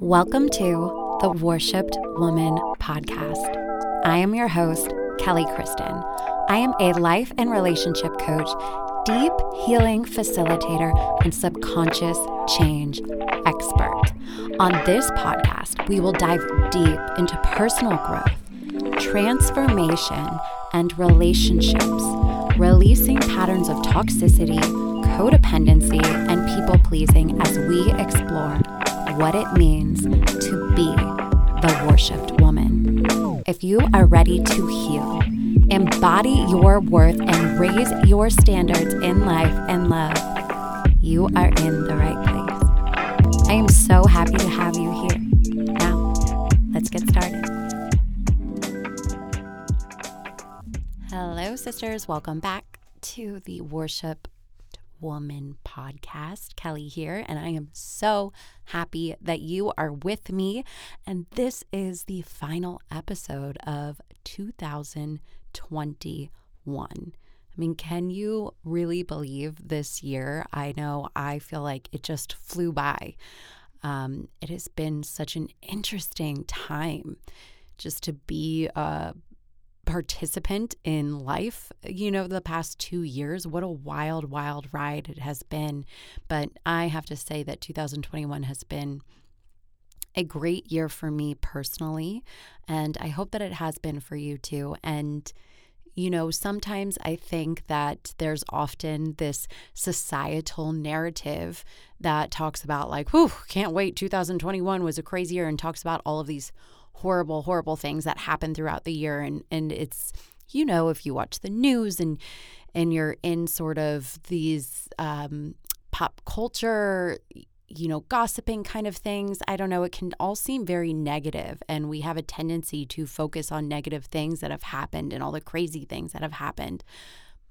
Welcome to the Worshipped Woman podcast. I am your host, Kelly Kristin. I am a life and relationship coach, deep healing facilitator, and subconscious change expert. On this podcast, we will dive deep into personal growth, transformation, and relationships, releasing patterns of toxicity, codependency, and people pleasing as we explore what it means to be the worshipped woman. If you are ready to heal, embody your worth, and raise your standards in life and love, you are in the right place. I am so happy to have you here. Now, let's get started. Hello, sisters. Welcome back to the Worship Woman podcast. Kelly here, and I am so happy that you are with me. And this is the final episode of 2021. I mean, can you really believe this year? I know I feel like it just flew by. Um, it has been such an interesting time just to be a participant in life, you know, the past two years. What a wild, wild ride it has been. But I have to say that 2021 has been a great year for me personally. And I hope that it has been for you too. And you know, sometimes I think that there's often this societal narrative that talks about, like, whew, can't wait. 2021 was a crazy year, and talks about all of these horrible, horrible things that happen throughout the year. And, and it's, you know, if you watch the news and, and you're in sort of these um, pop culture, you know, gossiping kind of things, I don't know, it can all seem very negative, And we have a tendency to focus on negative things that have happened and all the crazy things that have happened.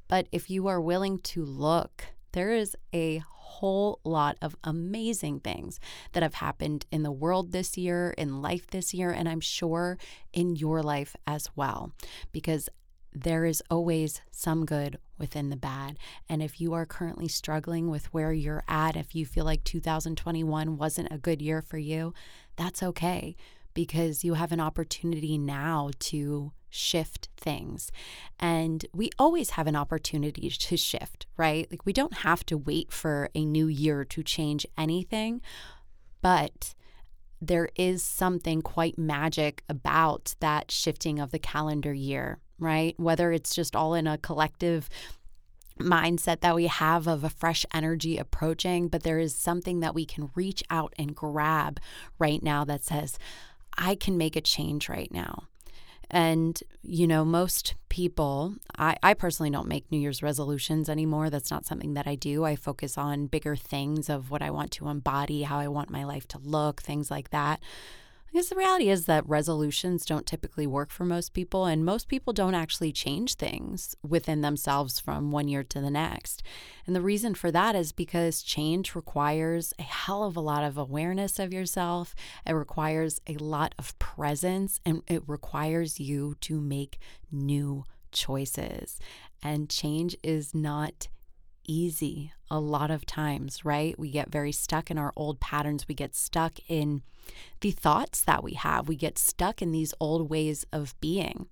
But if you are willing to look, there is a whole lot of amazing things that have happened in the world this year, in life this year, and I'm sure in your life as well. Because there is always some good within the bad. And if you are currently struggling with where you're at, if you feel like 2021 wasn't a good year for you, that's okay because you have an opportunity now to shift things. And we always have an opportunity to shift, right? Like we don't have to wait for a new year to change anything, but there is something quite magic about that shifting of the calendar year, right? Whether it's just all in a collective mindset that we have of a fresh energy approaching, but there is something that we can reach out and grab right now that says, I can make a change right now. And, you know, most people, I, I personally don't make New Year's resolutions anymore. That's not something that I do. I focus on bigger things of what I want to embody, how I want my life to look, things like that. Because the reality is that resolutions don't typically work for most people, and most people don't actually change things within themselves from one year to the next. And the reason for that is because change requires a hell of a lot of awareness of yourself, it requires a lot of presence, and it requires you to make new choices. And change is not easy a lot of times, right? We get very stuck in our old patterns. We get stuck in the thoughts that we have. We get stuck in these old ways of being.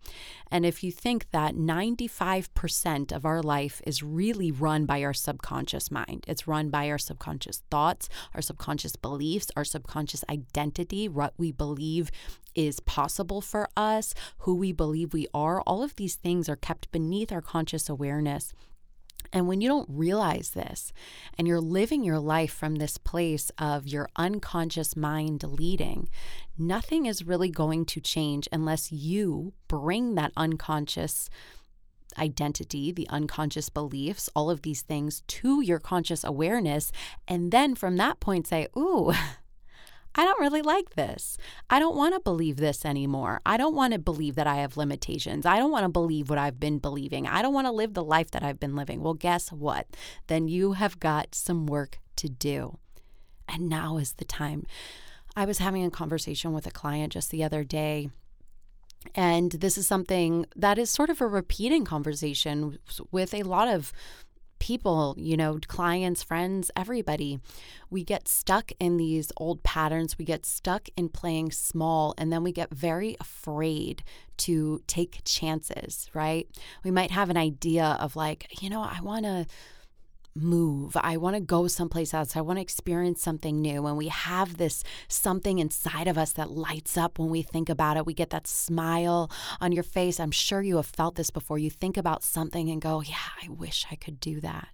And if you think that 95% of our life is really run by our subconscious mind, it's run by our subconscious thoughts, our subconscious beliefs, our subconscious identity, what we believe is possible for us, who we believe we are, all of these things are kept beneath our conscious awareness and when you don't realize this and you're living your life from this place of your unconscious mind leading, nothing is really going to change unless you bring that unconscious identity, the unconscious beliefs, all of these things to your conscious awareness. And then from that point, say, Ooh, I don't really like this. I don't want to believe this anymore. I don't want to believe that I have limitations. I don't want to believe what I've been believing. I don't want to live the life that I've been living. Well, guess what? Then you have got some work to do. And now is the time. I was having a conversation with a client just the other day. And this is something that is sort of a repeating conversation with a lot of people, you know, clients, friends, everybody. We get stuck in these old patterns. We get stuck in playing small, and then we get very afraid to take chances, right? We might have an idea of like, you know, I want to move. I want to go someplace else. I want to experience something new. And we have this something inside of us that lights up when we think about it. We get that smile on your face. I'm sure you have felt this before. You think about something and go, Yeah, I wish I could do that.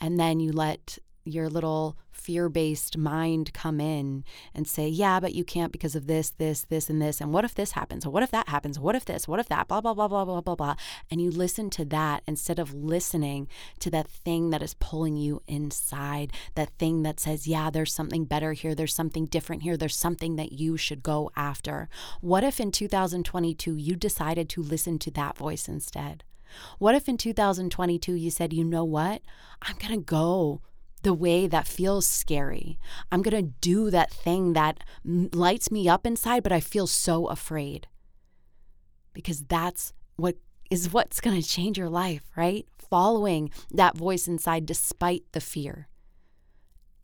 And then you let your little fear based mind come in and say, yeah, but you can't because of this, this, this, and this. And what if this happens? What if that happens? What if this? What if that? Blah, blah, blah, blah, blah, blah, blah. And you listen to that instead of listening to that thing that is pulling you inside, that thing that says, yeah, there's something better here. There's something different here. There's something that you should go after. What if in 2022 you decided to listen to that voice instead? What if in 2022 you said, you know what? I'm going to go the way that feels scary. I'm going to do that thing that lights me up inside, but I feel so afraid. Because that's what is what's going to change your life, right? Following that voice inside despite the fear.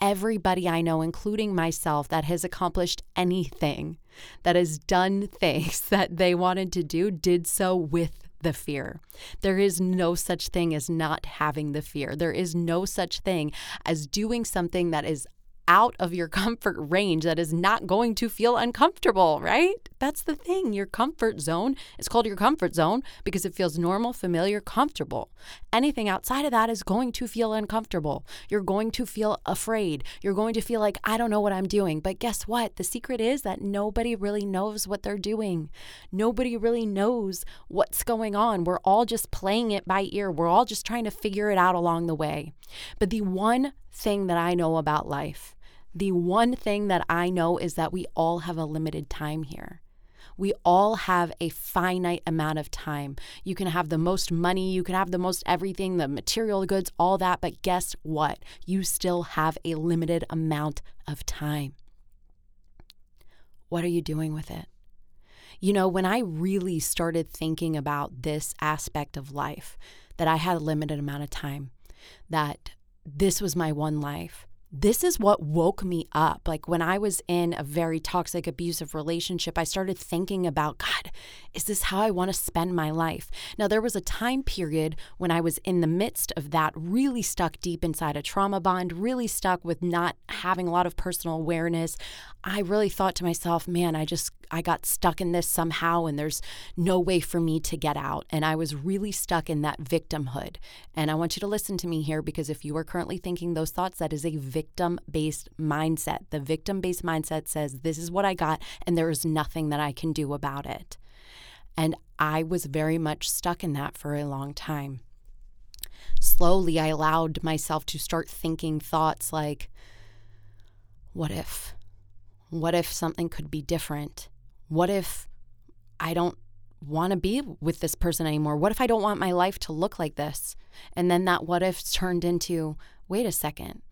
Everybody I know, including myself, that has accomplished anything, that has done things that they wanted to do, did so with the fear. There is no such thing as not having the fear. There is no such thing as doing something that is out of your comfort range that is not going to feel uncomfortable, right? That's the thing. Your comfort zone is called your comfort zone because it feels normal, familiar, comfortable. Anything outside of that is going to feel uncomfortable. You're going to feel afraid. You're going to feel like, I don't know what I'm doing. But guess what? The secret is that nobody really knows what they're doing. Nobody really knows what's going on. We're all just playing it by ear. We're all just trying to figure it out along the way. But the one thing that I know about life the one thing that I know is that we all have a limited time here. We all have a finite amount of time. You can have the most money, you can have the most everything, the material goods, all that, but guess what? You still have a limited amount of time. What are you doing with it? You know, when I really started thinking about this aspect of life, that I had a limited amount of time, that this was my one life, this is what woke me up. Like when I was in a very toxic, abusive relationship, I started thinking about God, is this how I want to spend my life? Now, there was a time period when I was in the midst of that, really stuck deep inside a trauma bond, really stuck with not having a lot of personal awareness. I really thought to myself, man, I just, I got stuck in this somehow and there's no way for me to get out. And I was really stuck in that victimhood. And I want you to listen to me here because if you are currently thinking those thoughts, that is a victim based mindset. The victim based mindset says, this is what I got and there is nothing that I can do about it. And I was very much stuck in that for a long time. Slowly, I allowed myself to start thinking thoughts like, what if? What if something could be different? What if I don't want to be with this person anymore? What if I don't want my life to look like this? And then that what if turned into wait a second,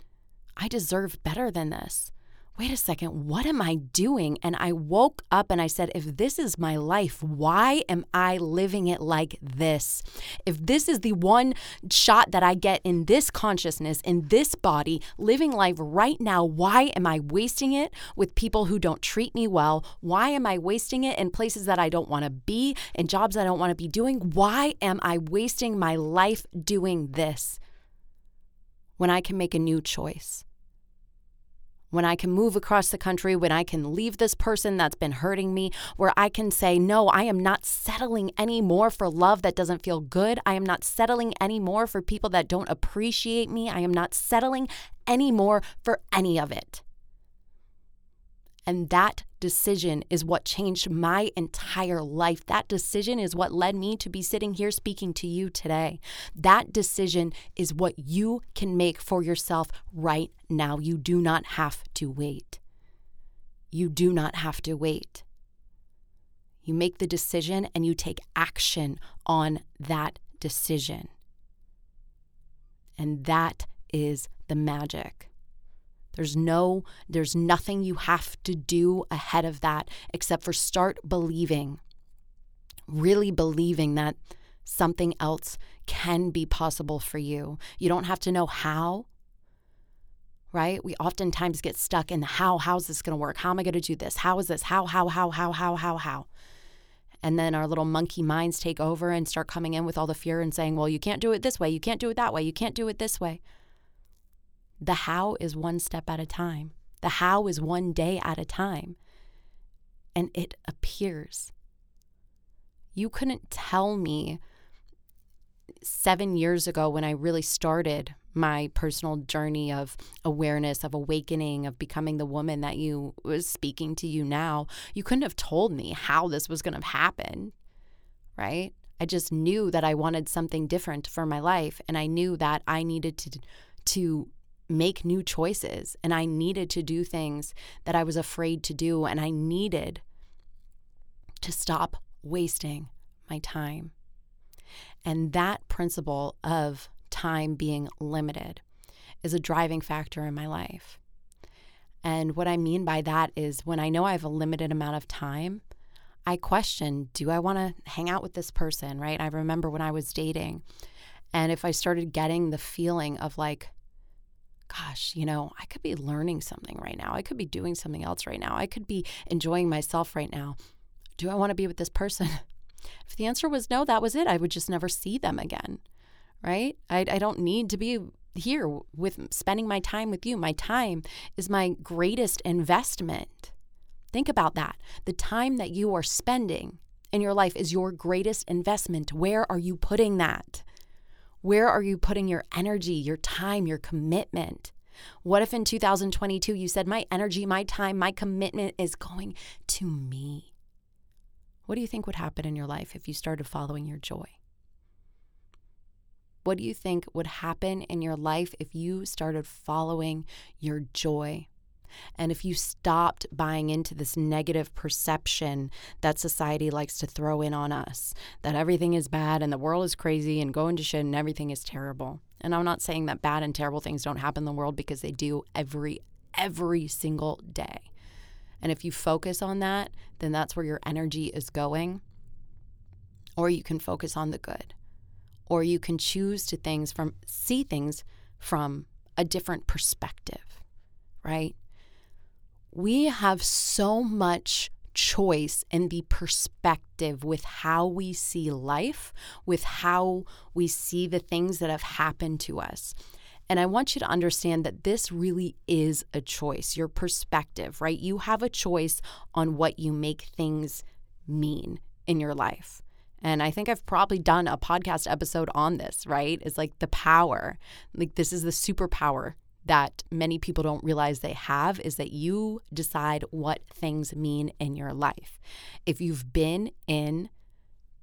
I deserve better than this wait a second, what am I doing? And I woke up and I said, if this is my life, why am I living it like this? If this is the one shot that I get in this consciousness, in this body, living life right now, why am I wasting it with people who don't treat me well? Why am I wasting it in places that I don't want to be, in jobs I don't want to be doing? Why am I wasting my life doing this when I can make a new choice? When I can move across the country, when I can leave this person that's been hurting me, where I can say, No, I am not settling anymore for love that doesn't feel good. I am not settling anymore for people that don't appreciate me. I am not settling anymore for any of it. And that decision is what changed my entire life. That decision is what led me to be sitting here speaking to you today. That decision is what you can make for yourself right now. You do not have to wait. You do not have to wait. You make the decision and you take action on that decision. And that is the magic. There's no, there's nothing you have to do ahead of that except for start believing, really believing that something else can be possible for you. You don't have to know how, right? We oftentimes get stuck in the how. How's this going to work? How am I going to do this? How is this? How, how, how, how, how, how, how? And then our little monkey minds take over and start coming in with all the fear and saying, well, you can't do it this way. You can't do it that way. You can't do it this way. The how is one step at a time, the how is one day at a time. And it appears. You couldn't tell me seven years ago when I really started my personal journey of awareness, of awakening, of becoming the woman that you was speaking to you now, you couldn't have told me how this was going to happen, right? I just knew that I wanted something different for my life and I knew that I needed to to make new choices and I needed to do things that I was afraid to do and I needed to stop wasting my time. And that principle of time being limited is a driving factor in my life. And what I mean by that is when I know I have a limited amount of time, I question do I want to hang out with this person, right? I remember when I was dating, and if I started getting the feeling of like, gosh, you know, I could be learning something right now. I could be doing something else right now. I could be enjoying myself right now. Do I want to be with this person? If the answer was no, that was it. I would just never see them again, right? I, I don't need to be here with spending my time with you. My time is my greatest investment. Think about that. The time that you are spending in your life is your greatest investment. Where are you putting that? Where are you putting your energy, your time, your commitment? What if in 2022 you said, My energy, my time, my commitment is going to me? What do you think would happen in your life if you started following your joy? What do you think would happen in your life if you started following your joy? And if you stopped buying into this negative perception that society likes to throw in on us, that everything is bad and the world is crazy and going to shit and everything is terrible. And I'm not saying that bad and terrible things don't happen in the world because they do every every single day. And if you focus on that, then that's where your energy is going. Or you can focus on the good. Or you can choose to things from see things from a different perspective, right? We have so much choice in the perspective with how we see life, with how we see the things that have happened to us. And I want you to understand that this really is a choice, your perspective, right? You have a choice on what you make things mean in your life. And I think I've probably done a podcast episode on this, right? It's like the power. Like, this is the superpower that many people don't realize they have is that you decide what things mean in your life. If you've been in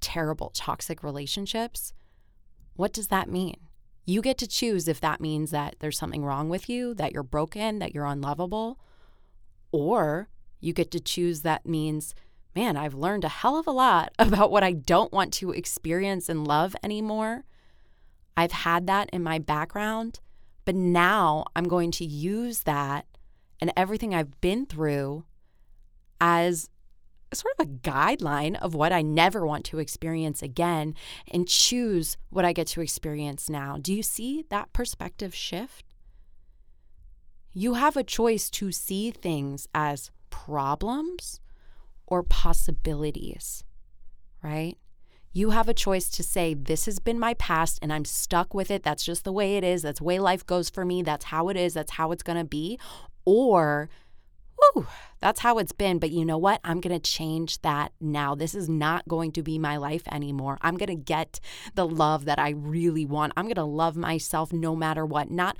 terrible, toxic relationships, what does that mean? You get to choose if that means that there's something wrong with you, that you're broken, that you're unlovable, or you get to choose that means, man, I've learned a hell of a lot about what I don't want to experience and love anymore. I've had that in my background, but now I'm going to use that and everything I've been through as sort of a guideline of what I never want to experience again and choose what I get to experience now. Do you see that perspective shift? You have a choice to see things as problems or possibilities, right? You have a choice to say, This has been my past and I'm stuck with it. That's just the way it is. That's the way life goes for me. That's how it is. That's how it's going to be. Or whew, that's how it's been. But you know what? I'm going to change that now. This is not going to be my life anymore. I'm going to get the love that I really want. I'm going to love myself no matter what. Not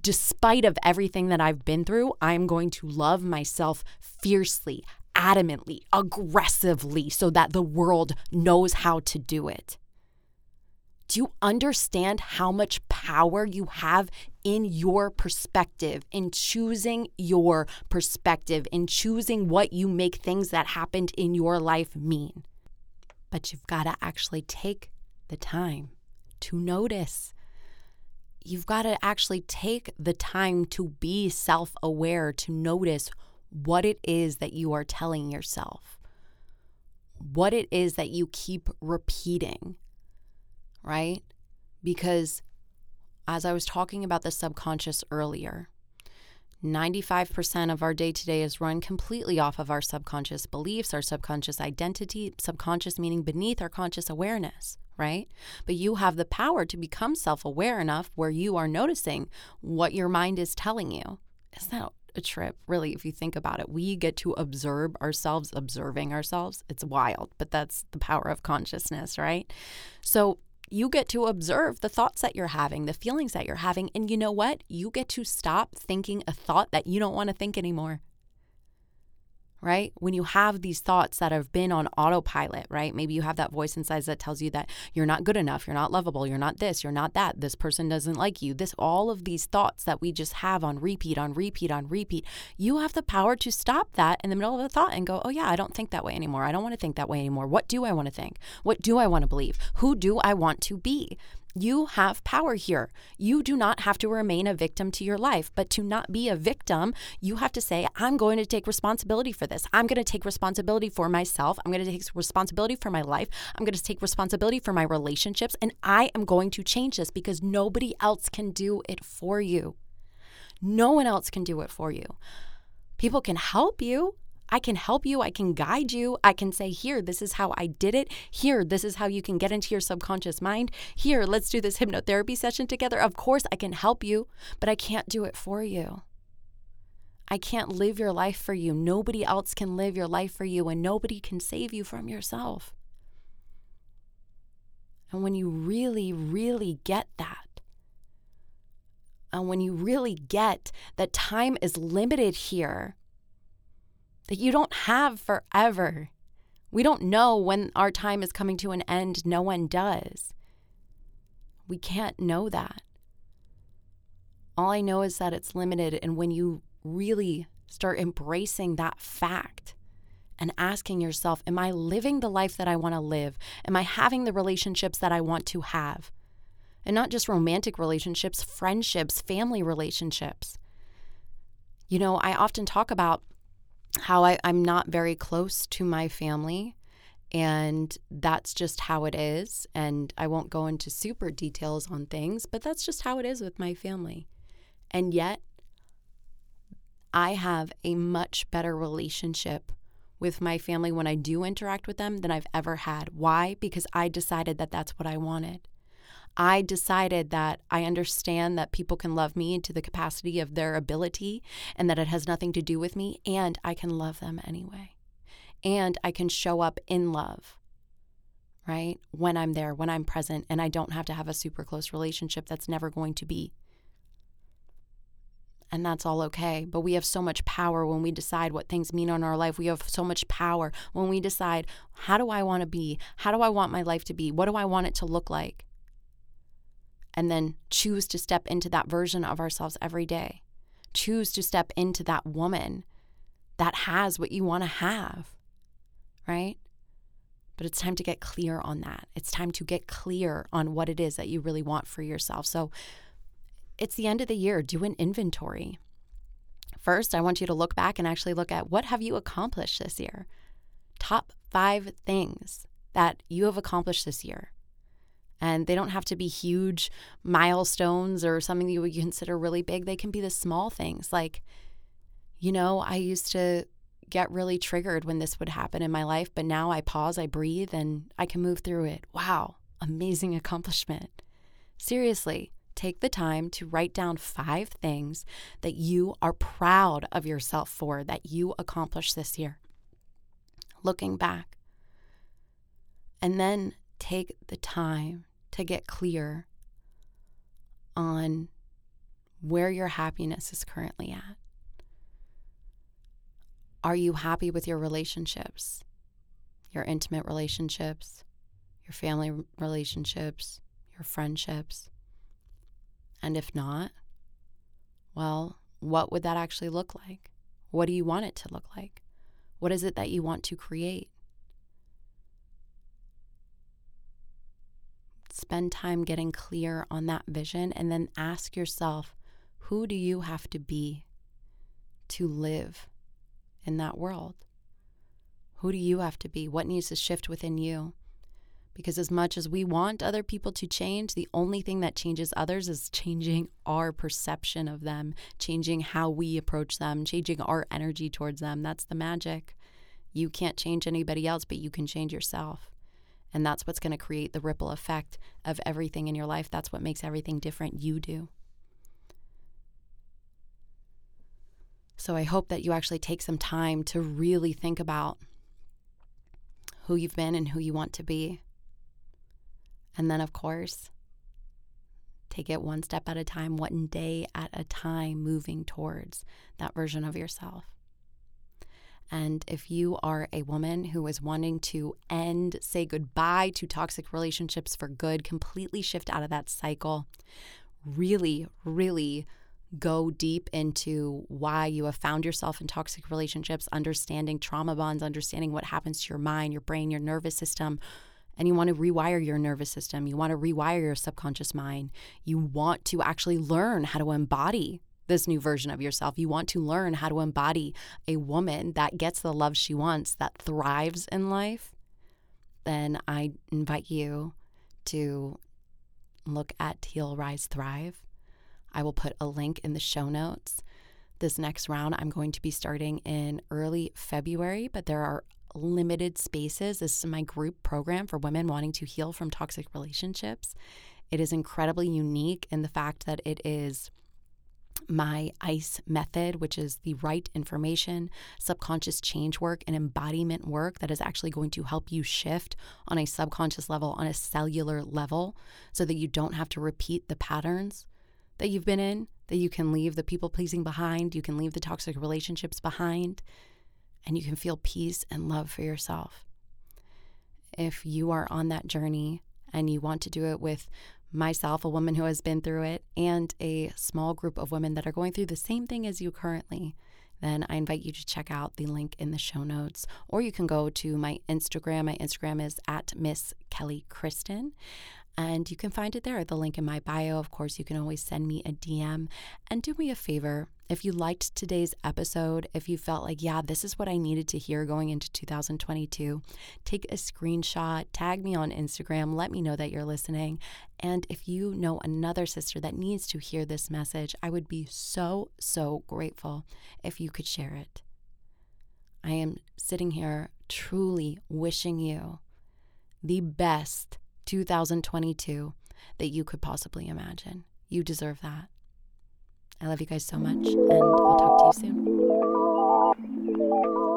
despite of everything that I've been through, I'm going to love myself fiercely, adamantly, aggressively so that the world knows how to do it. Do you understand how much power you have in your perspective, in choosing your perspective, in choosing what you make things that happened in your life mean? But you've got to actually take the time to notice. You've got to actually take the time to be self aware, to notice what it is that you are telling yourself, what it is that you keep repeating right? Because as I was talking about the subconscious earlier, 95% of our day to day is run completely off of our subconscious beliefs, our subconscious identity, subconscious meaning beneath our conscious awareness, right? But you have the power to become self aware enough where you are noticing what your mind is telling you. Isn't that a trip, really, if you think about it? We get to observe ourselves, observing ourselves. It's wild, but that's the power of consciousness, right? So you get to observe the thoughts that you're having, the feelings that you're having. And you know what? You get to stop thinking a thought that you don't want to think anymore right? When you have these thoughts that have been on autopilot, right? Maybe you have that voice inside that tells you that you're not good enough, you're not lovable, you're not this, you're not that, this person doesn't like you. This all of these thoughts that we just have on repeat, on repeat, on repeat. You have the power to stop that in the middle of a thought and go, "Oh yeah, I don't think that way anymore. I don't want to think that way anymore. What do I want to think? What do I want to believe? Who do I want to be?" You have power here. You do not have to remain a victim to your life, but to not be a victim, you have to say, I'm going to take responsibility for this. I'm going to take responsibility for myself. I'm going to take responsibility for my life. I'm going to take responsibility for my relationships. And I am going to change this because nobody else can do it for you. No one else can do it for you. People can help you, I can help you. I can guide you. I can say, here, this is how I did it. Here, this is how you can get into your subconscious mind. Here, let's do this hypnotherapy session together. Of course, I can help you, but I can't do it for you. I can't live your life for you. Nobody else can live your life for you, and nobody can save you from yourself. And when you really, really get that, and when you really get that time is limited here, that you don't have forever. We don't know when our time is coming to an end. No one does. We can't know that. All I know is that it's limited. And when you really start embracing that fact and asking yourself, Am I living the life that I want to live? Am I having the relationships that I want to have? And not just romantic relationships, friendships, family relationships. You know, I often talk about how I, I'm not very close to my family. And that's just how it is. And I won't go into super details on things, but that's just how it is with my family. And yet, I have a much better relationship with my family when I do interact with them than I've ever had. Why? Because I decided that that's what I wanted. I decided that I understand that people can love me to the capacity of their ability and that it has nothing to do with me, and I can love them anyway. And I can show up in love, right? When I'm there, when I'm present, and I don't have to have a super close relationship that's never going to be. And that's all okay. But we have so much power when we decide what things mean in our life. We have so much power when we decide how do I want to be? How do I want my life to be? What do I want it to look like? And then choose to step into that version of ourselves every day. Choose to step into that woman that has what you want to have, right? But it's time to get clear on that. It's time to get clear on what it is that you really want for yourself. So it's the end of the year. Do an inventory. First, I want you to look back and actually look at what have you accomplished this year? Top five things that you have accomplished this year. And they don't have to be huge milestones or something you would consider really big. They can be the small things. Like, you know, I used to get really triggered when this would happen in my life, but now I pause, I breathe, and I can move through it. Wow, amazing accomplishment. Seriously, take the time to write down five things that you are proud of yourself for that you accomplished this year. Looking back. And then take the time to get clear on where your happiness is currently at. Are you happy with your relationships, your intimate relationships, your family relationships, your friendships? And if not, well, what would that actually look like? What do you want it to look like? What is it that you want to create? Spend time getting clear on that vision and then ask yourself who do you have to be to live in that world? Who do you have to be? What needs to shift within you? Because as much as we want other people to change, the only thing that changes others is changing our perception of them, changing how we approach them, changing our energy towards them. That's the magic. You can't change anybody else, but you can change yourself. And that's what's going to create the ripple effect of everything in your life. That's what makes everything different. You do. So I hope that you actually take some time to really think about who you've been and who you want to be. And then, of course, take it one step at a time, one day at a time, moving towards that version of yourself. And if you are a woman who is wanting to end, say goodbye to toxic relationships for good, completely shift out of that cycle, really, really go deep into why you have found yourself in toxic relationships, understanding trauma bonds, understanding what happens to your mind, your brain, your nervous system. And you want to rewire your nervous system. You want to rewire your subconscious mind. You want to actually learn how to embody this new version of yourself. You want to learn how to embody a woman that gets the love she wants, that thrives in life. Then I invite you to look at Heal, Rise, Thrive I will put a link in the show notes. This next round, I'm going to be starting in early February, but there are limited spaces. This is my group program for women wanting to heal from toxic relationships. It is incredibly unique in the fact that it is my ICE method, which is the right information, subconscious change work, and embodiment work that is actually going to help you shift on a subconscious level, on a cellular level, so that you don't have to repeat the patterns that you've been in, that you can leave the people pleasing behind, you can leave the toxic relationships behind, and you can feel peace and love for yourself. If you are on that journey and you want to do it with myself, a woman who has been through it, and a small group of women that are going through the same thing as you currently, then I invite you to check out the link in the show notes. Or you can go to my Instagram. My Instagram is at Miss Kelly Kristin and you can find it there, the link in my bio. Of course, you can always send me a DM. And do me a favor if you liked today's episode, if you felt like, yeah, this is what I needed to hear going into 2022, take a screenshot, tag me on Instagram, let me know that you're listening. And if you know another sister that needs to hear this message, I would be so, so grateful if you could share it. I am sitting here truly wishing you the best 2022 that you could possibly imagine. You deserve that. I love you guys so much, and I'll talk to you soon.